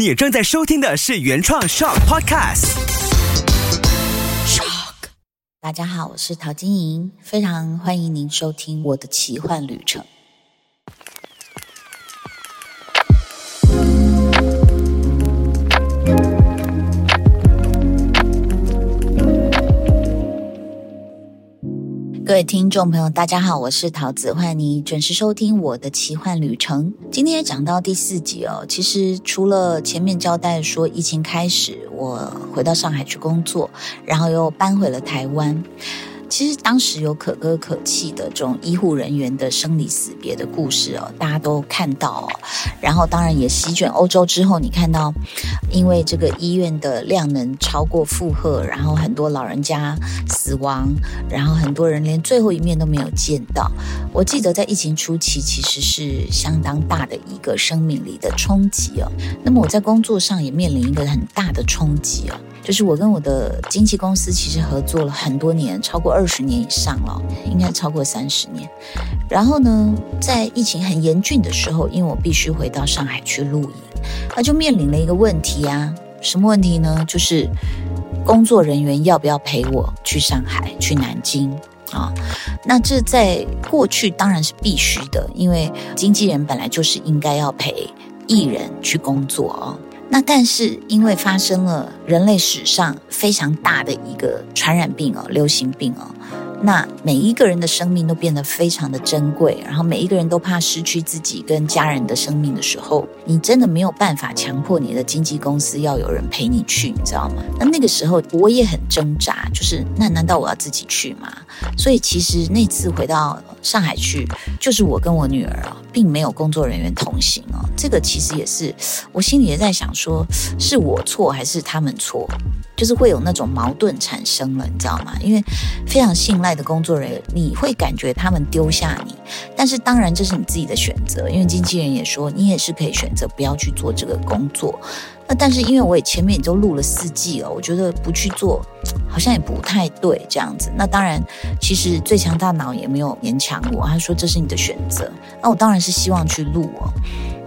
你正在收听的是原创 Shock Podcast。Shock，大家好，我是陶晶莹，非常欢迎您收听我的奇幻旅程。听众朋友，大家好，我是桃子，欢迎你准时收听我的奇幻旅程。今天也讲到第四集哦，其实除了前面交代说疫情开始，我回到上海去工作，然后又搬回了台湾。其实当时有可歌可泣的这种医护人员的生离死别的故事哦，大家都看到哦。然后当然也席卷欧洲之后，你看到因为这个医院的量能超过负荷，然后很多老人家死亡，然后很多人连最后一面都没有见到。我记得在疫情初期，其实是相当大的一个生命力的冲击哦。那么我在工作上也面临一个很大的冲击哦。就是我跟我的经纪公司其实合作了很多年，超过二十年以上了，应该超过三十年。然后呢，在疫情很严峻的时候，因为我必须回到上海去录影，那就面临了一个问题啊，什么问题呢？就是工作人员要不要陪我去上海、去南京啊？那这在过去当然是必须的，因为经纪人本来就是应该要陪艺人去工作哦。那但是因为发生了人类史上非常大的一个传染病哦，流行病哦。那每一个人的生命都变得非常的珍贵，然后每一个人都怕失去自己跟家人的生命的时候，你真的没有办法强迫你的经纪公司要有人陪你去，你知道吗？那那个时候我也很挣扎，就是那难道我要自己去吗？所以其实那次回到上海去，就是我跟我女儿啊，并没有工作人员同行哦。这个其实也是我心里也在想，说是我错还是他们错？就是会有那种矛盾产生了，你知道吗？因为非常信赖的工作人员，你会感觉他们丢下你，但是当然这是你自己的选择，因为经纪人也说你也是可以选择不要去做这个工作。那但是因为我也前面也都录了四季了，我觉得不去做好像也不太对这样子。那当然，其实最强大脑也没有勉强我，他说这是你的选择。那我当然是希望去录哦。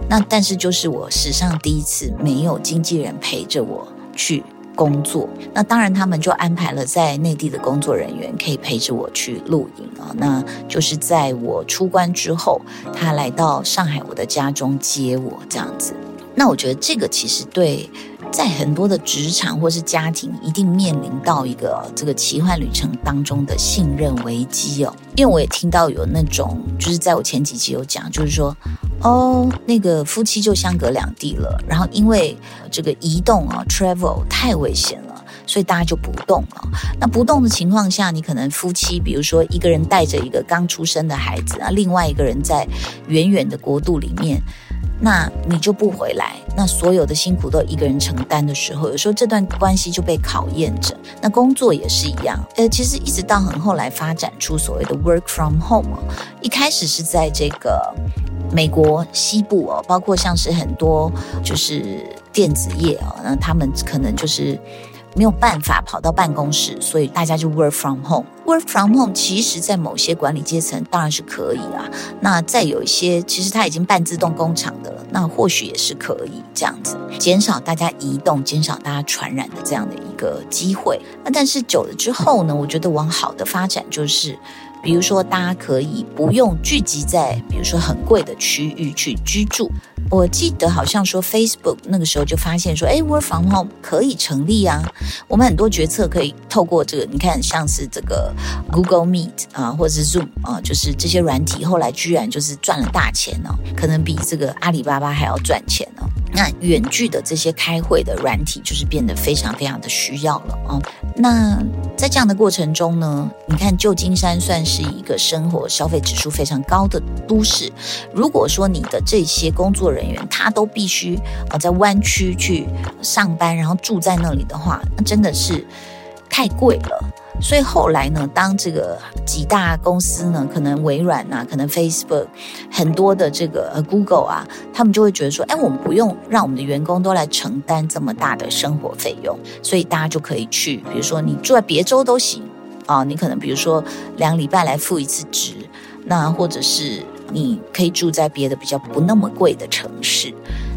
那但是就是我史上第一次没有经纪人陪着我去。工作，那当然他们就安排了在内地的工作人员可以陪着我去露营啊。那就是在我出关之后，他来到上海我的家中接我这样子。那我觉得这个其实对。在很多的职场或是家庭，一定面临到一个这个奇幻旅程当中的信任危机哦。因为我也听到有那种，就是在我前几集有讲，就是说，哦，那个夫妻就相隔两地了，然后因为这个移动啊，travel 太危险了，所以大家就不动了。那不动的情况下，你可能夫妻，比如说一个人带着一个刚出生的孩子啊，另外一个人在远远的国度里面。那你就不回来，那所有的辛苦都一个人承担的时候，有时候这段关系就被考验着。那工作也是一样，呃，其实一直到很后来发展出所谓的 work from home，一开始是在这个美国西部哦，包括像是很多就是电子业哦，那他们可能就是。没有办法跑到办公室，所以大家就 work from home。work from home 其实，在某些管理阶层当然是可以啊。那再有一些，其实它已经半自动工厂的，那或许也是可以这样子，减少大家移动，减少大家传染的这样的一个机会。那但是久了之后呢，我觉得往好的发展就是。比如说，大家可以不用聚集在，比如说很贵的区域去居住。我记得好像说，Facebook 那个时候就发现说，哎，Work from home 可以成立啊。我们很多决策可以透过这个，你看，像是这个 Google Meet 啊，或者是 Zoom 啊，就是这些软体，后来居然就是赚了大钱哦，可能比这个阿里巴巴还要赚钱哦。那远距的这些开会的软体，就是变得非常非常的需要了哦。那在这样的过程中呢，你看旧金山算是一个生活消费指数非常高的都市。如果说你的这些工作人员他都必须啊在湾区去上班，然后住在那里的话，那真的是太贵了。所以后来呢，当这个几大公司呢，可能微软啊，可能 Facebook，很多的这个呃 Google 啊，他们就会觉得说，哎，我们不用让我们的员工都来承担这么大的生活费用，所以大家就可以去，比如说你住在别州都行啊，你可能比如说两礼拜来付一次职，那或者是你可以住在别的比较不那么贵的城市。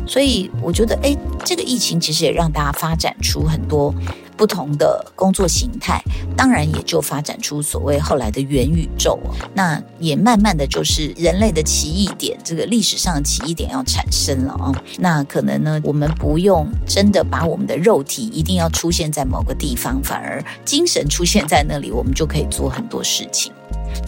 所以我觉得，哎，这个疫情其实也让大家发展出很多不同的工作形态，当然也就发展出所谓后来的元宇宙。那也慢慢的就是人类的奇异点，这个历史上的奇异点要产生了啊。那可能呢，我们不用真的把我们的肉体一定要出现在某个地方，反而精神出现在那里，我们就可以做很多事情。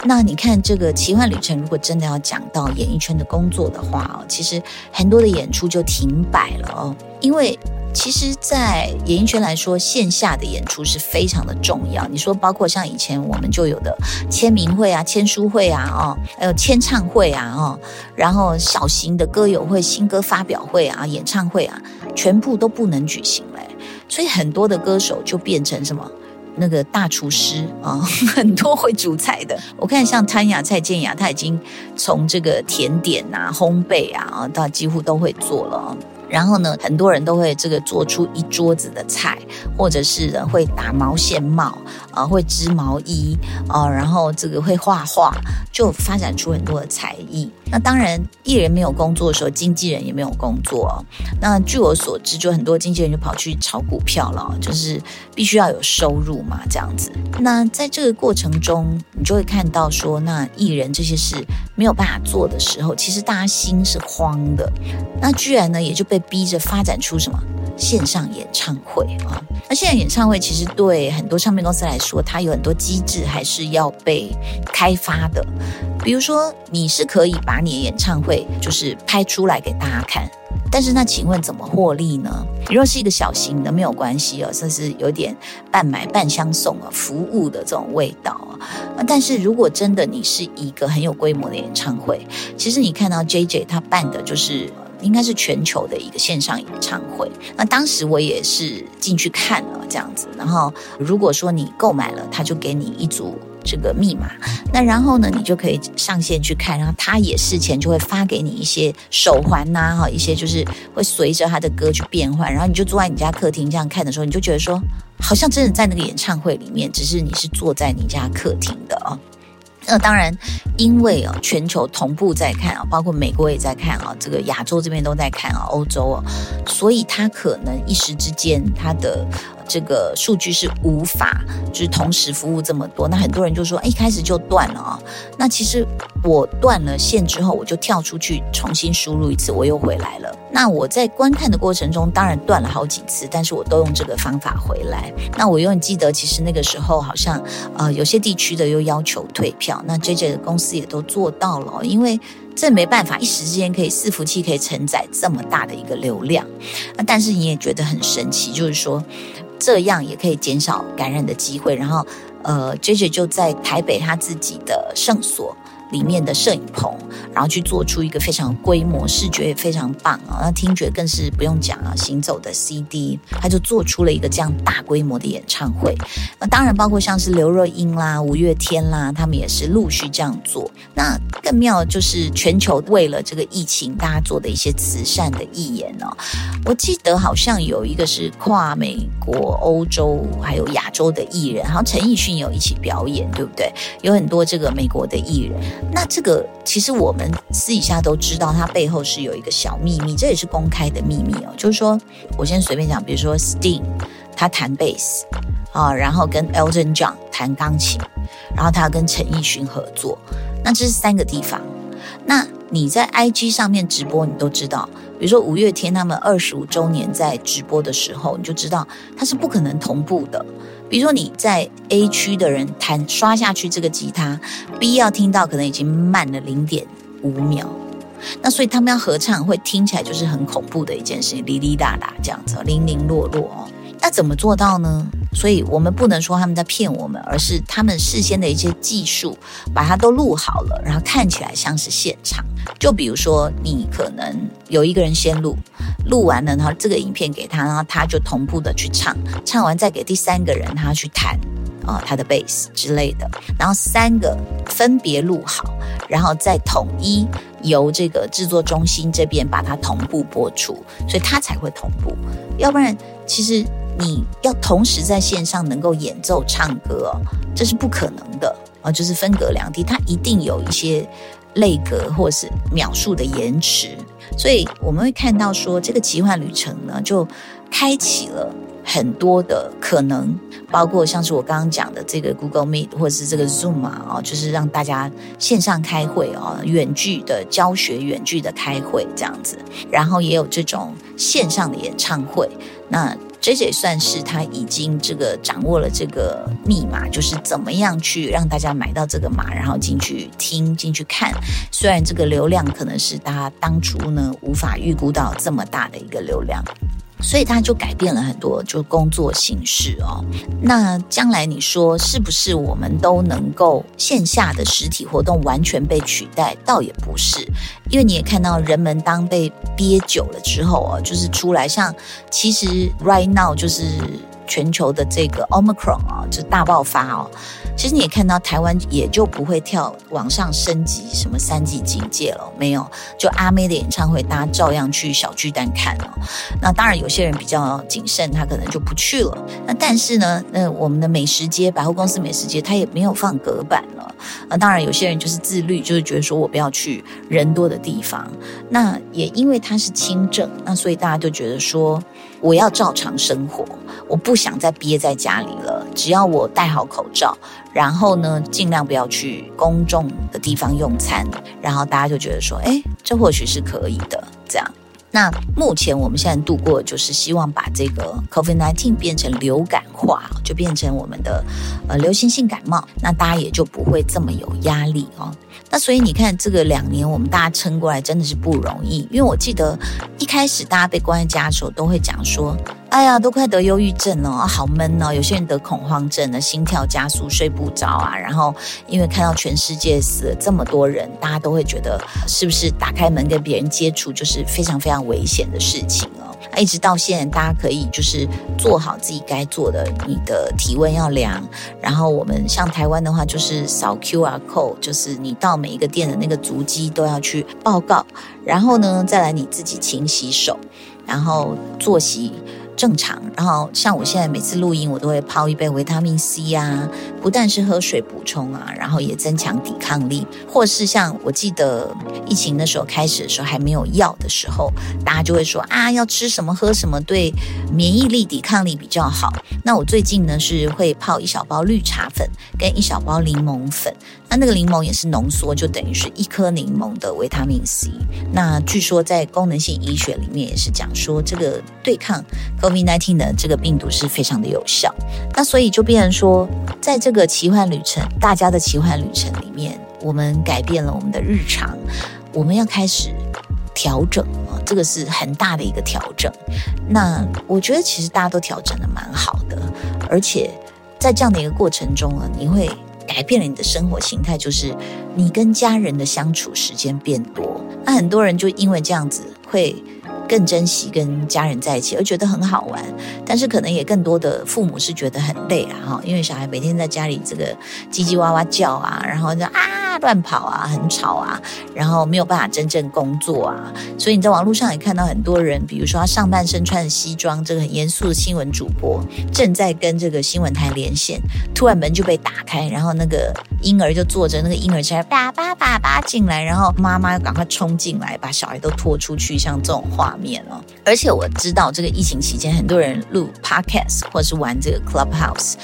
那你看这个奇幻旅程，如果真的要讲到演艺圈的工作的话哦，其实很多的演出就停摆了哦，因为其实，在演艺圈来说，线下的演出是非常的重要。你说，包括像以前我们就有的签名会啊、签书会啊、哦，还有签唱会啊、哦，然后小型的歌友会、新歌发表会啊、演唱会啊，全部都不能举行嘞，所以很多的歌手就变成什么？那个大厨师啊，很多会煮菜的。我看像潘雅、蔡健雅，他已经从这个甜点啊、烘焙啊，啊，到几乎都会做了。然后呢，很多人都会这个做出一桌子的菜，或者是会打毛线帽啊，会织毛衣啊，然后这个会画画，就发展出很多的才艺。那当然，艺人没有工作的时候，经纪人也没有工作。那据我所知，就很多经纪人就跑去炒股票了，就是必须要有收入嘛，这样子。那在这个过程中，你就会看到说，那艺人这些事没有办法做的时候，其实大家心是慌的。那居然呢，也就被。逼着发展出什么线上演唱会啊？那线上演唱会其实对很多唱片公司来说，它有很多机制还是要被开发的。比如说，你是可以把你的演唱会就是拍出来给大家看，但是那请问怎么获利呢？你若是一个小型的，没有关系哦，甚至有点半买半相送啊，服务的这种味道啊。但是如果真的你是一个很有规模的演唱会，其实你看到 J J 他办的就是。应该是全球的一个线上演唱会。那当时我也是进去看了这样子。然后如果说你购买了，他就给你一组这个密码。那然后呢，你就可以上线去看。然后他也事前就会发给你一些手环呐，哈，一些就是会随着他的歌去变换。然后你就坐在你家客厅这样看的时候，你就觉得说，好像真的在那个演唱会里面，只是你是坐在你家客厅的啊。那当然，因为啊，全球同步在看啊，包括美国也在看啊，这个亚洲这边都在看啊，欧洲啊，所以它可能一时之间它的。这个数据是无法，就是同时服务这么多。那很多人就说哎，一开始就断了啊。那其实我断了线之后，我就跳出去重新输入一次，我又回来了。那我在观看的过程中，当然断了好几次，但是我都用这个方法回来。那我永远记得，其实那个时候好像，呃，有些地区的又要求退票，那 J J 的公司也都做到了，因为。这没办法，一时之间可以伺服器可以承载这么大的一个流量，那但是你也觉得很神奇，就是说这样也可以减少感染的机会。然后，呃，J J 就在台北他自己的圣所。里面的摄影棚，然后去做出一个非常规模、视觉也非常棒啊，那听觉更是不用讲啊，行走的 CD，他就做出了一个这样大规模的演唱会。那当然包括像是刘若英啦、五月天啦，他们也是陆续这样做。那更妙就是全球为了这个疫情，大家做的一些慈善的义演哦。我记得好像有一个是跨美国、欧洲还有亚洲的艺人，好像陈奕迅有一起表演，对不对？有很多这个美国的艺人。那这个其实我们私底下都知道，它背后是有一个小秘密，这也是公开的秘密哦。就是说我先随便讲，比如说 Sting 他弹贝斯啊，然后跟 Elton John 弹钢琴，然后他跟陈奕迅合作，那这是三个地方。那你在 IG 上面直播，你都知道，比如说五月天他们二十五周年在直播的时候，你就知道它是不可能同步的。比如说你在 A 区的人弹刷下去这个吉他，B 要听到可能已经慢了零点五秒，那所以他们要合唱会听起来就是很恐怖的一件事情，哩哩哒哒这样子，零零落落哦。那怎么做到呢？所以我们不能说他们在骗我们，而是他们事先的一些技术把它都录好了，然后看起来像是现场。就比如说，你可能有一个人先录，录完了，然后这个影片给他，然后他就同步的去唱，唱完再给第三个人他去弹啊他的贝斯之类的，然后三个分别录好，然后再统一由这个制作中心这边把它同步播出，所以它才会同步，要不然其实。你要同时在线上能够演奏唱歌，这是不可能的啊！就是分隔两地，它一定有一些类格或是秒数的延迟。所以我们会看到说，这个奇幻旅程呢，就开启了很多的可能，包括像是我刚刚讲的这个 Google Meet 或者是这个 Zoom 啊，就是让大家线上开会哦，远距的教学、远距的开会这样子，然后也有这种线上的演唱会，那。J J 算是他已经这个掌握了这个密码，就是怎么样去让大家买到这个码，然后进去听、进去看。虽然这个流量可能是他当初呢无法预估到这么大的一个流量。所以它就改变了很多，就工作形式哦。那将来你说是不是我们都能够线下的实体活动完全被取代？倒也不是，因为你也看到人们当被憋久了之后哦，就是出来像其实 right now 就是全球的这个 omicron 啊，就大爆发哦。其实你也看到，台湾也就不会跳往上升级什么三级警戒了，没有。就阿妹的演唱会，大家照样去小巨蛋看哦。那当然，有些人比较谨慎，他可能就不去了。那但是呢，那我们的美食街，百货公司美食街，它也没有放隔板了。那当然，有些人就是自律，就是觉得说我不要去人多的地方。那也因为它是轻症，那所以大家就觉得说，我要照常生活，我不想再憋在家里了。只要我戴好口罩。然后呢，尽量不要去公众的地方用餐，然后大家就觉得说，哎，这或许是可以的，这样。那目前我们现在度过，就是希望把这个 COVID-19 变成流感化，就变成我们的呃流行性感冒，那大家也就不会这么有压力哦。那所以你看，这个两年我们大家撑过来真的是不容易，因为我记得一开始大家被关在家的时候，都会讲说。哎呀，都快得忧郁症了，好闷哦！有些人得恐慌症了，心跳加速，睡不着啊。然后因为看到全世界死了这么多人，大家都会觉得是不是打开门跟别人接触就是非常非常危险的事情哦。一直到现在，大家可以就是做好自己该做的，你的体温要量，然后我们像台湾的话，就是扫 QR code，就是你到每一个店的那个足迹都要去报告，然后呢再来你自己勤洗手，然后作息。正常，然后像我现在每次录音，我都会泡一杯维他命 C 啊，不但是喝水补充啊，然后也增强抵抗力。或是像我记得疫情的时候开始的时候还没有药的时候，大家就会说啊，要吃什么喝什么对免疫力抵抗力比较好。那我最近呢是会泡一小包绿茶粉跟一小包柠檬粉，那那个柠檬也是浓缩，就等于是一颗柠檬的维他命 C。那据说在功能性医学里面也是讲说这个对抗。COVID-19 的这个病毒是非常的有效，那所以就变成说，在这个奇幻旅程，大家的奇幻旅程里面，我们改变了我们的日常，我们要开始调整啊，这个是很大的一个调整。那我觉得其实大家都调整的蛮好的，而且在这样的一个过程中啊，你会改变了你的生活形态，就是你跟家人的相处时间变多。那很多人就因为这样子会。更珍惜跟家人在一起，而觉得很好玩。但是可能也更多的父母是觉得很累啊，哈，因为小孩每天在家里这个叽叽哇哇叫啊，然后就啊乱跑啊，很吵啊，然后没有办法真正工作啊。所以你在网络上也看到很多人，比如说他上半身穿着西装，这个很严肃的新闻主播正在跟这个新闻台连线，突然门就被打开，然后那个婴儿就坐着那个婴儿车，爸爸爸爸进来，然后妈妈赶快冲进来，把小孩都拖出去，像这种画。面哦，而且我知道这个疫情期间，很多人录 podcast 或者是玩这个 Clubhouse，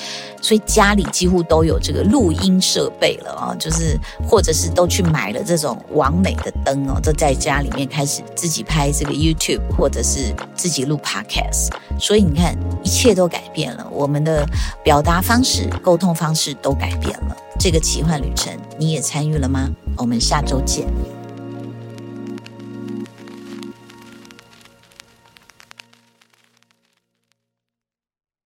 所以家里几乎都有这个录音设备了啊，就是或者是都去买了这种完美的灯哦，都在家里面开始自己拍这个 YouTube，或者是自己录 podcast。所以你看，一切都改变了，我们的表达方式、沟通方式都改变了。这个奇幻旅程，你也参与了吗？我们下周见。